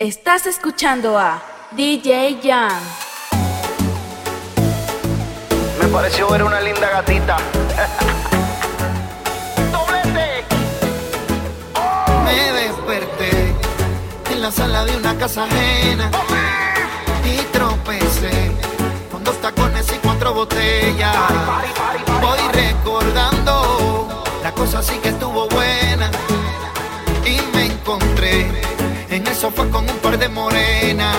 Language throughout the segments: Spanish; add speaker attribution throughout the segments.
Speaker 1: Estás escuchando a DJ Jan.
Speaker 2: Me pareció ver una linda gatita.
Speaker 3: Me desperté en la sala de una casa ajena y tropecé con dos tacones y cuatro botellas. Voy recordando la cosa sí que estuvo buena y me encontré en el sofá con un par de morenas.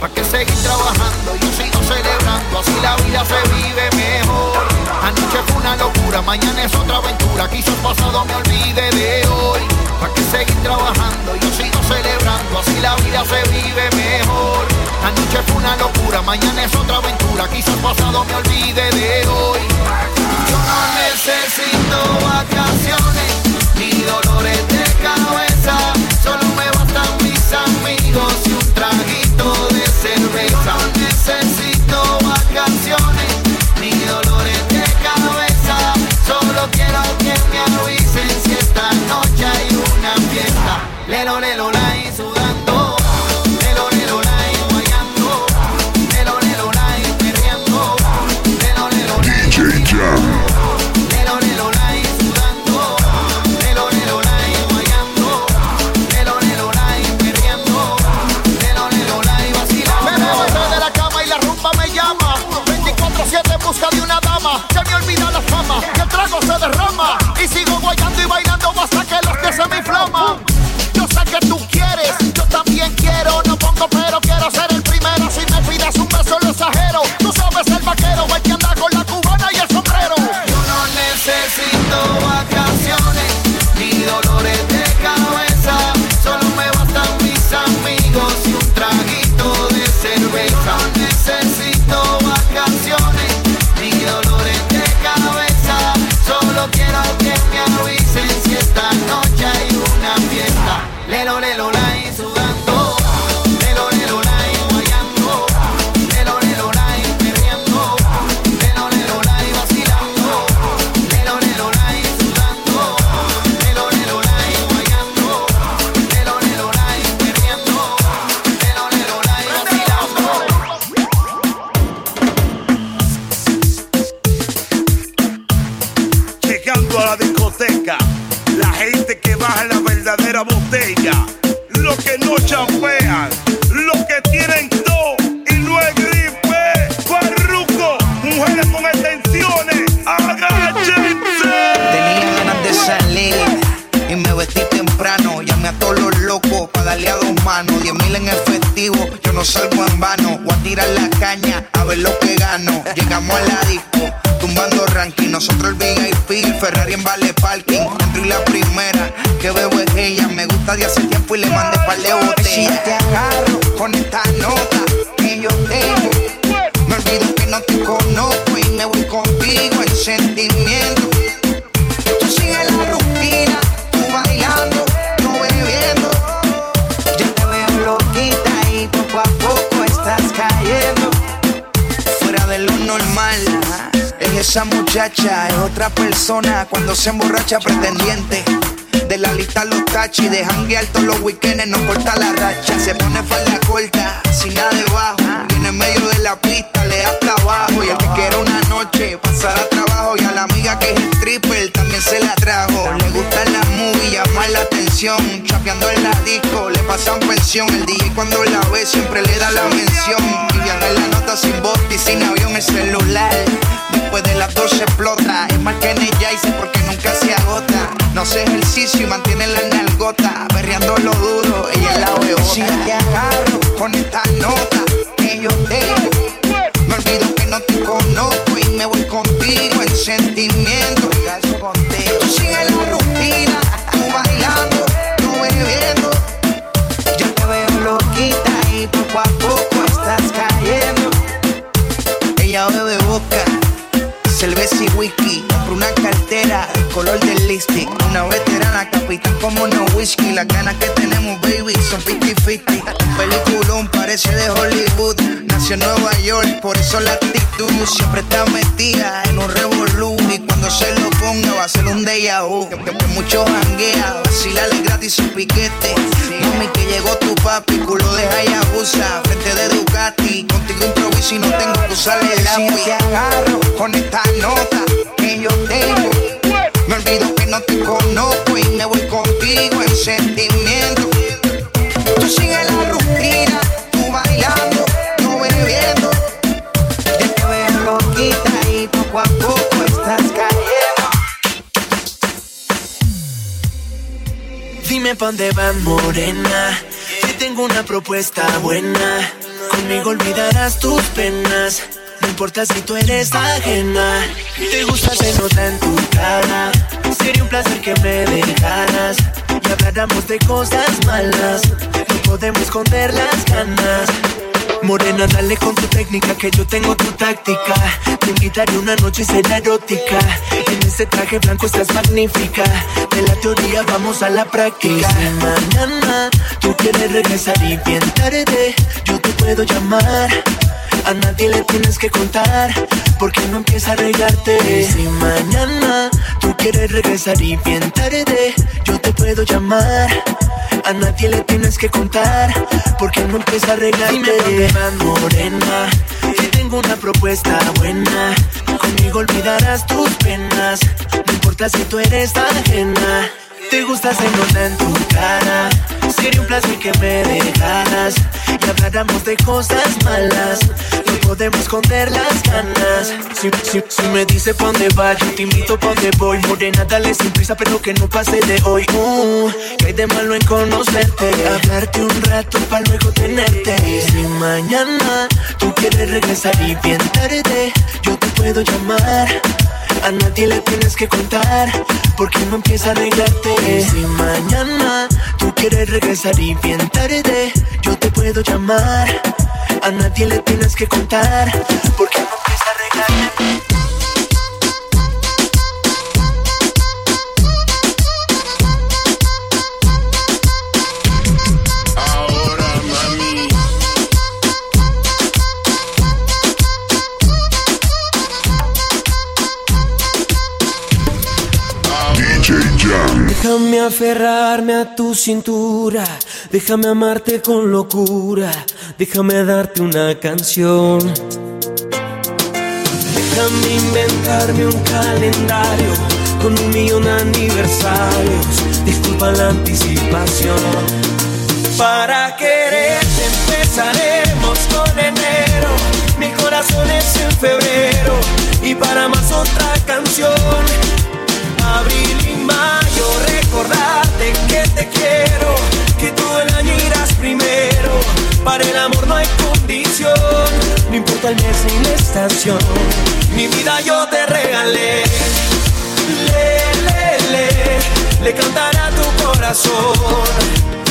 Speaker 3: ¿Pa' que seguir trabajando? Yo sigo celebrando, así la vida se vive mejor. Anoche fue una locura, mañana es otra aventura. Quizás pasado me olvide de hoy. ¿Pa' que seguir trabajando? Yo sigo celebrando, así la vida se vive mejor. Anoche fue una locura, mañana es otra aventura. Quizás pasado me olvide de hoy. Yo no necesito vacaciones
Speaker 4: Llegamos a la disco, tumbando ranking. Nosotros el VIP, el Ferrari en vale parking. Entro y la primera que veo es ella. Me gusta de hace tiempo y le mandé par de botellas. Si te agarro con esta nota que yo tengo. Me olvido que no te conozco y me voy contigo en sentimiento. Esa muchacha, es otra persona cuando se emborracha pretendiente. De la lista los tachis, de janguear todos los weekends, no corta la racha. Se pone falda corta, sin nada Chapeando en la disco, le pasan pensión. El DJ cuando la ve siempre le da la mención. Y en la nota sin bote y sin avión el celular. Después de las 12 explota. Es más que en ella y sé porque nunca se agota. No hace ejercicio y mantiene la nalgota. Berreando lo duro, ella es la bebota. Si te agarro con esta nota que yo tengo. Me olvido que no te conozco y me voy contigo en sentimiento. Ella bebe boca, cerveza y whisky. Compré una cartera, color del lipstick. Una veterana, capitán como no whisky. Las ganas que tenemos, baby, son 50-50. Un peliculón parece de Hollywood. Nació en Nueva York, por eso la actitud. Siempre está metida en un revolú cuando se lo ponga va a ser un déjà vu. Que, mucho janguea, vacilale gratis su piquete. Mami, que llegó tu papi, culo de Hayabusa, frente de Ducati. Contigo improviso y no tengo que usar el lápiz. Si te agarro con esta nota que yo tengo. Me olvido que no te conozco y me voy contigo en sentimiento. Tú sigue la rutina, tú bailando.
Speaker 5: Pa' dónde van, morena. Te tengo una propuesta buena. Conmigo olvidarás tus penas. No importa si tú eres ajena. Te gusta, se nota en tu cara. Sería un placer que me dejaras. Y habláramos de cosas malas. No podemos esconder las ganas. Morena, dale con tu técnica que yo tengo tu táctica. Te invitaré una noche será erótica. En ese traje blanco estás magnífica. De la teoría vamos a la práctica. mañana tú quieres regresar y bien tarde, yo te puedo llamar. A nadie le tienes que contar, porque no empieza a arreglarte. Si mañana tú quieres regresar y bien tarde, yo te puedo llamar. A nadie le tienes que contar, porque no empieza a arreglarte. Dime morena, que tengo una propuesta buena. Conmigo olvidarás tus penas, no importa si tú eres ajena. Te gusta, se nota en tu cara. Sería un placer que me dejaras y habláramos de cosas malas. No podemos esconder las ganas. Si, si, si me dice pa' dónde va, yo te invito pa' dónde voy. Morena, dale sin prisa, pero que no pase de hoy. Uh, que hay de malo en conocerte. Hablarte un rato pa' luego tenerte. si mañana tú quieres regresar y bien tarde, yo te puedo llamar. A nadie le tienes que contar, porque no empieza a arreglarte. Si mañana tú quieres regresar y bien tarde, yo te puedo llamar. A nadie le tienes que contar, porque no empieza a arreglarte. Déjame aferrarme a tu cintura, déjame amarte con locura, déjame darte una canción. Déjame inventarme un calendario con un millón de aniversarios, disculpa la anticipación. Para quererte empezaremos con enero, mi corazón es en febrero y para más otra canción. Abril y mayo quiero, que todo el año irás primero. Para el amor no hay condición, no importa el mes ni la estación. Mi vida yo te regalé. Le, le, le, le cantará tu corazón.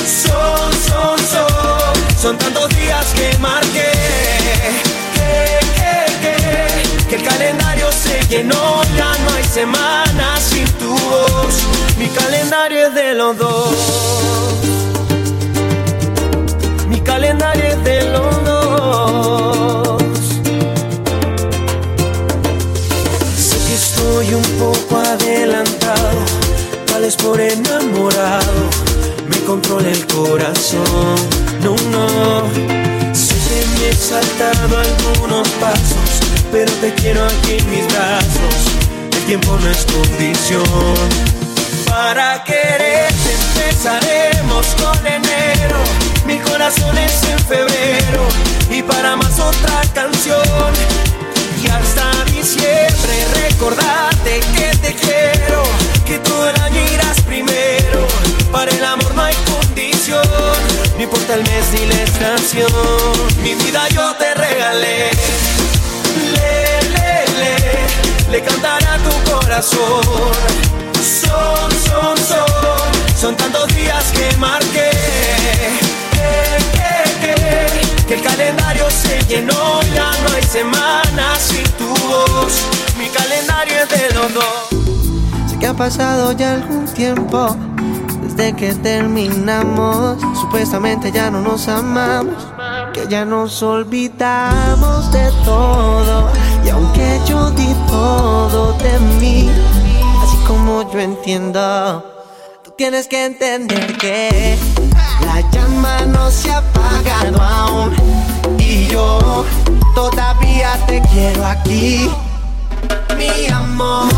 Speaker 5: Son, son, son, son tantos días que marqué. Que, que, que, el calendario se llenó, ya no hay semanas sin tu voz. Mi calendario es de los dos. Pero te quiero aquí en mis brazos. El tiempo no es condición para quererte empezaremos con enero. Mi corazón es en febrero y para más otra canción. Y hasta diciembre recordarte que te quiero, que todo el año primero. Para el amor no hay condición, no importa el mes ni la estación. Mi vida yo te regalé. Le, cantará tu corazón son, son, son, son tantos días que marqué. Que, el calendario se llenó, ya no hay semanas sin tu voz. Mi calendario es de los.
Speaker 6: Sé que ha pasado ya algún tiempo desde que terminamos. Supuestamente ya no nos amamos, que ya nos olvidamos de todo. Y aunque yo di todo de mí como yo entiendo. Tú tienes que entender que la llama no se ha apagado aún. Y yo todavía te quiero aquí, mi amor.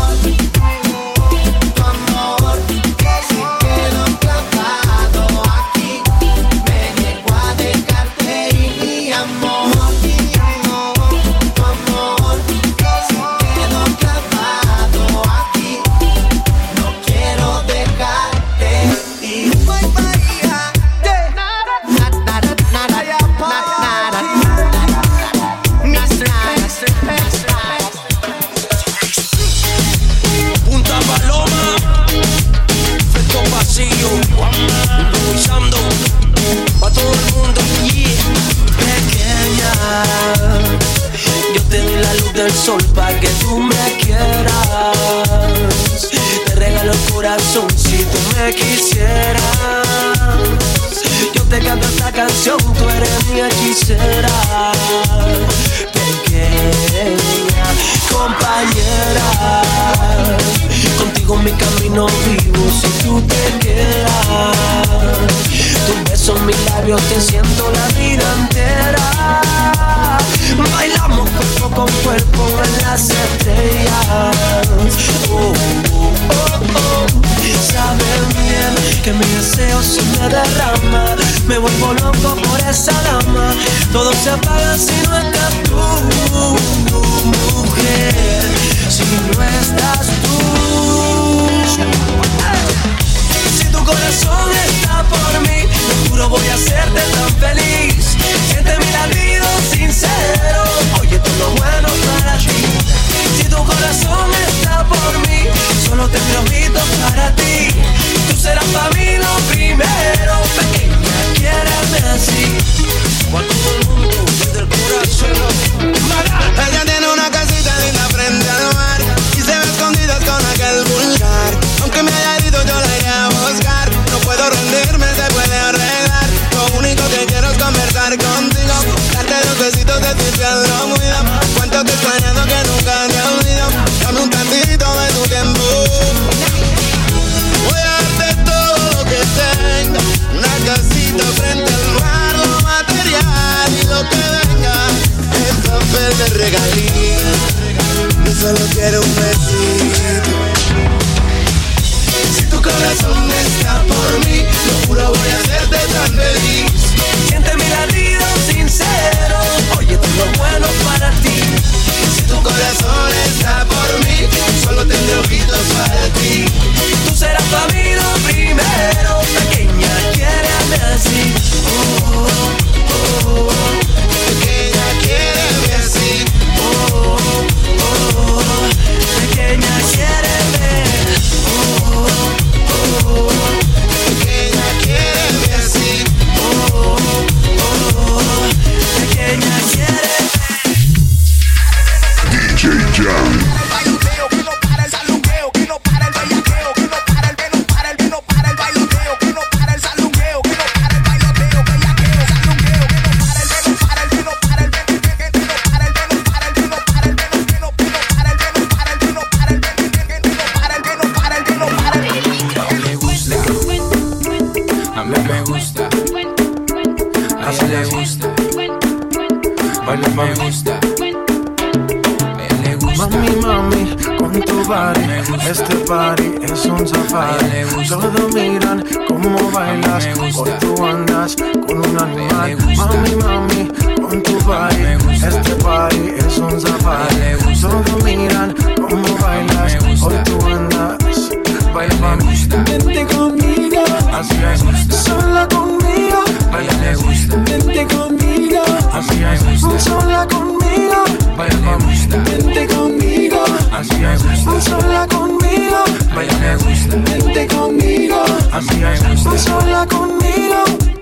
Speaker 7: Baila,
Speaker 8: mami,
Speaker 7: gusta.
Speaker 8: vente conmigo, así
Speaker 7: me gusta.
Speaker 8: sola conmigo.
Speaker 7: a ella le gusta,
Speaker 8: Vente conmigo, así
Speaker 7: me gusta.
Speaker 8: sola conmigo. Baila, mami,
Speaker 7: gusta.
Speaker 8: vente conmigo, así
Speaker 7: me gusta.
Speaker 8: sola conmigo.
Speaker 7: a ella le gusta,
Speaker 8: Vente conmigo, así
Speaker 7: me gusta.
Speaker 8: sola conmigo.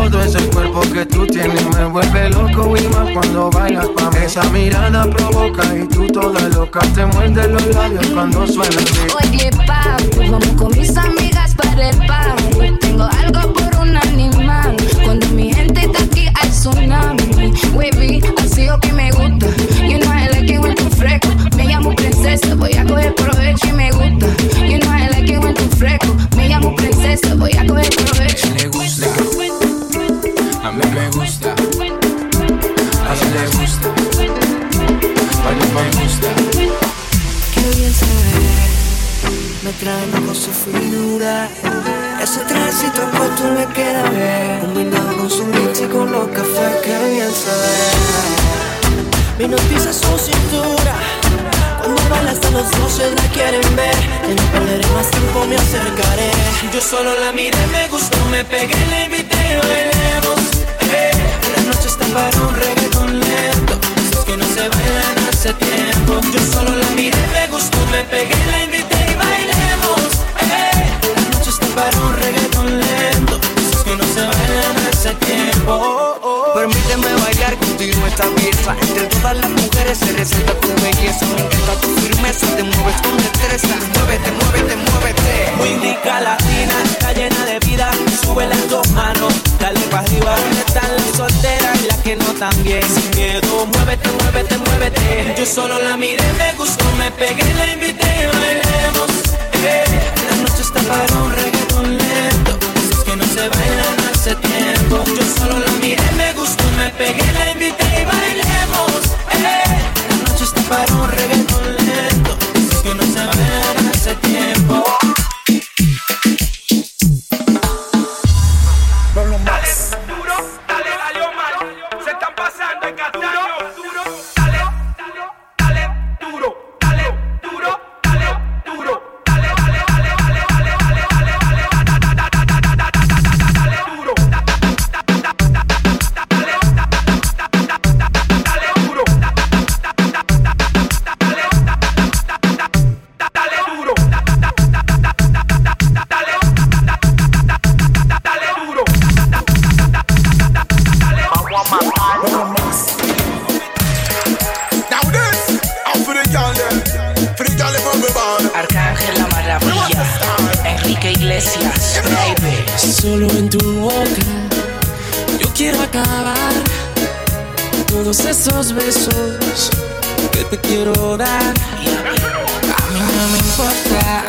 Speaker 8: Todo ese cuerpo que tú tienes me vuelve loco y más cuando bailas pa' mí. Esa mirada provoca y tú toda loca te muerde los labios cuando suena el beat.
Speaker 9: Oye, papi, vamos con mis amigas para el party. Tengo algo por un animal. Cuando mi gente está aquí hay tsunami. Wavy, así lo que me gusta. You know I like it when tú fresco. Me llamo princesa, voy a coger provecho y me gusta. You know I like it when tú fresco. Me llamo princesa, voy a coger provecho.
Speaker 7: gusta, me gusta, a ella le gusta, baila me gusta,
Speaker 10: Qué bien se ve, me trae loco su finura. Ese trajecito puesto le queda bien, combinado con su mix y con los cafés. Qué bien se ve. Mi noticia su cintura. Cuando baila hasta los doce la quieren ver. Que no perderé más tiempo, me acercaré. Yo solo la miré, me gustó, me pegué, la invité, bailemos. Está para un reggaeton lento. Esos que no se bailan hace tiempo. Yo solo la miré, me gustó, me pegué, la invité y bailemos. Eh, la noche está para un reggaeton lento. Esos que no se bailan hace. Permíteme bailar contigo esta pieza. Entre todas las mujeres se resalta tu belleza. me encanta tu firmeza. Te mueves con destreza. Muévete, muévete, muévete.
Speaker 11: Windica latina, está llena de vida. Sube las dos manos, dale para arriba. ¿Dónde están las solteras y las que no también? Sin miedo, muévete, muévete, muévete. Yo solo la miré, me gustó, me pegué, la invité, bailemos. Eh, la noche está para un reggaetón lento. Es que no se bailan hace tiempo. Yo solo la miré, me gustó, me pegué, la invité y bailemos. Eh, la noche está para un reggaetón
Speaker 12: acabar todos esos besos que te quiero dar.
Speaker 11: A mí no me importa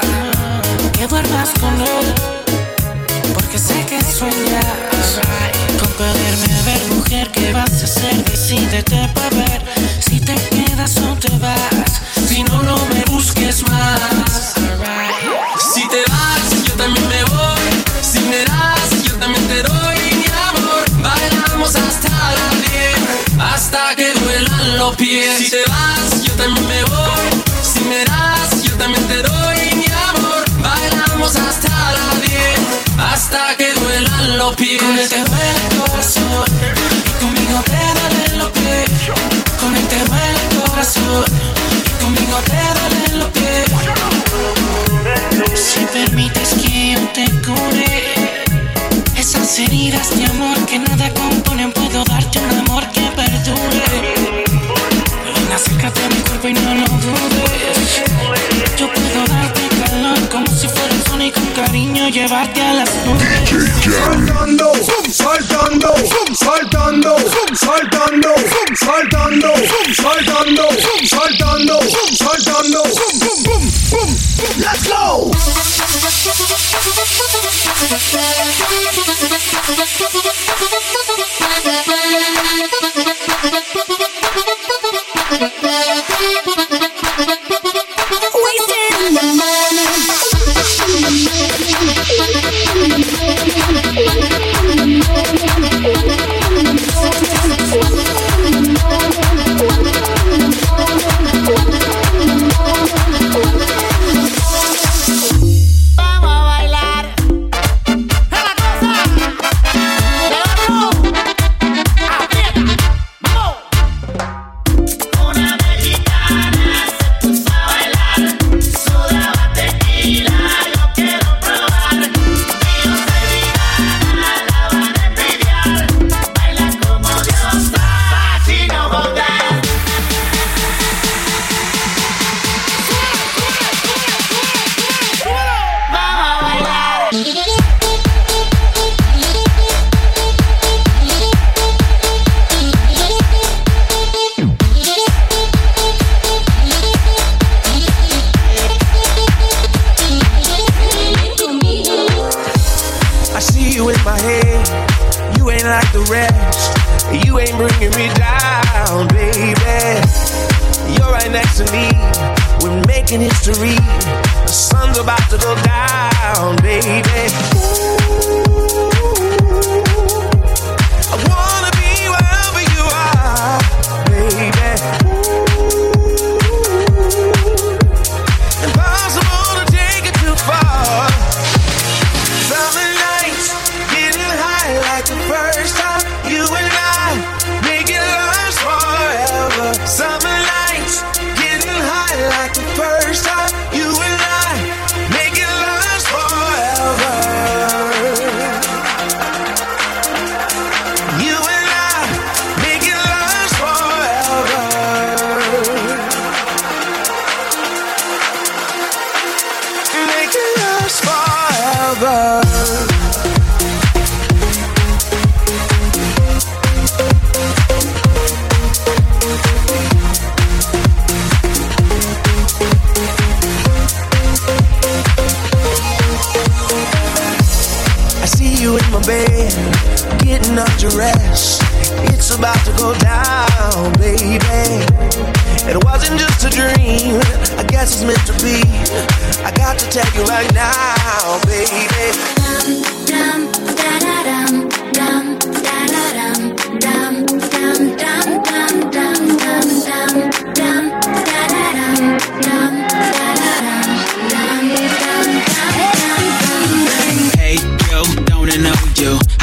Speaker 11: que duermas con él, porque sé que sueñas con poderme ver, mujer. ¿Qué vas a hacer? Decídete para ver si te quedas o te vas. Si no, no me busques más.
Speaker 12: Hasta que duelan los pies. Si te vas, yo también me voy. Si me das, yo también te doy mi amor. Bailamos hasta las 10, hasta que duelan los pies.
Speaker 11: Con él te duele el corazón y conmigo te duele los pies. Con él te duele el corazón y conmigo te duele heridas de amor que nada componen, puedo darte un amor que perdure. Acércate a mi cuerpo y no lo dudes. Yo puedo darte calor como si fuera un sol y con cariño llevarte a las nubes.
Speaker 8: Saltando, saltando, saltando, saltando, saltando, saltando, saltando, saltando. Let's go.
Speaker 3: Thank you.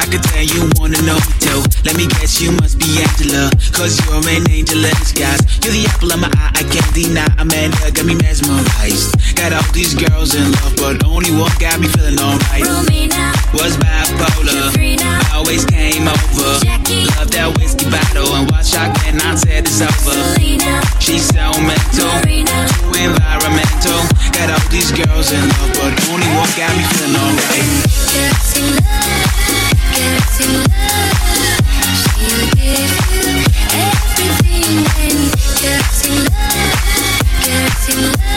Speaker 12: can tell you
Speaker 13: wanna know too. Let me guess, you must be Angela, cause you're an angel in disguise. You're the apple of my eye, I can't deny. Amanda got me mesmerized. Got all these girls in love, but only one got me feeling alright. Was bipolar,
Speaker 14: Katrina,
Speaker 13: always came over.
Speaker 14: Jackie,
Speaker 13: Love that whiskey bottle and watch I cannot say this over. She's so mental, too environmental. Got all these girls in love, but only one got me feeling alright.
Speaker 14: Love. Getting love, getting love.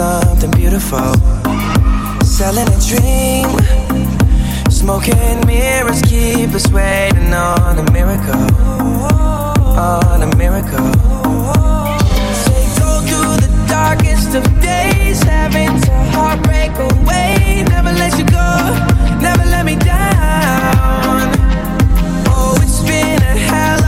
Speaker 12: something beautiful. Selling a dream. Smoking mirrors keep us waiting on a miracle. On a miracle. Say, go through the darkest of days. Having to heartbreak away. Never let you go. Never let me down. Oh, it's been a hell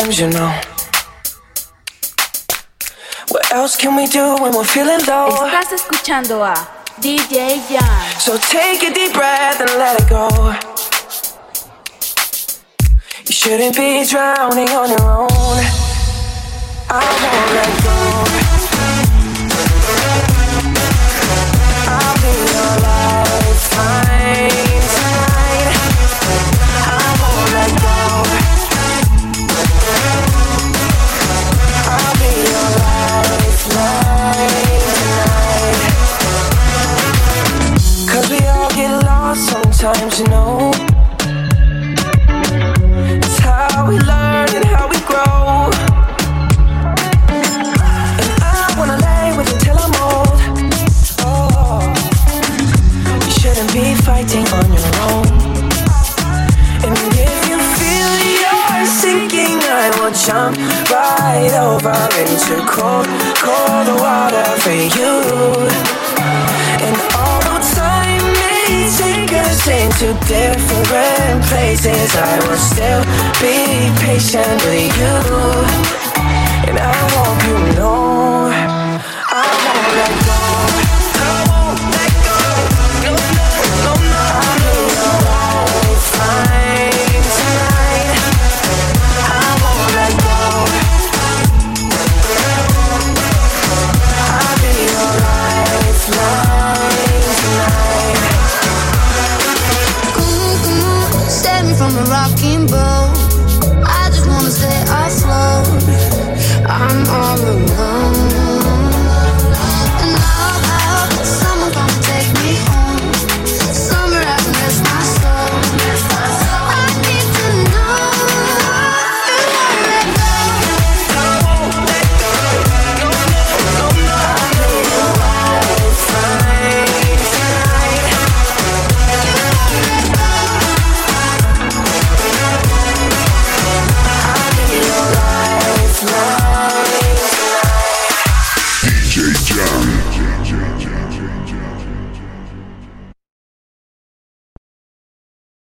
Speaker 12: times, you know. What else can we do when we're feeling low?
Speaker 1: Estás escuchando a DJ Jan.
Speaker 12: So take a deep breath and let it go. You shouldn't be drowning on your own. I won't let go. patient with you.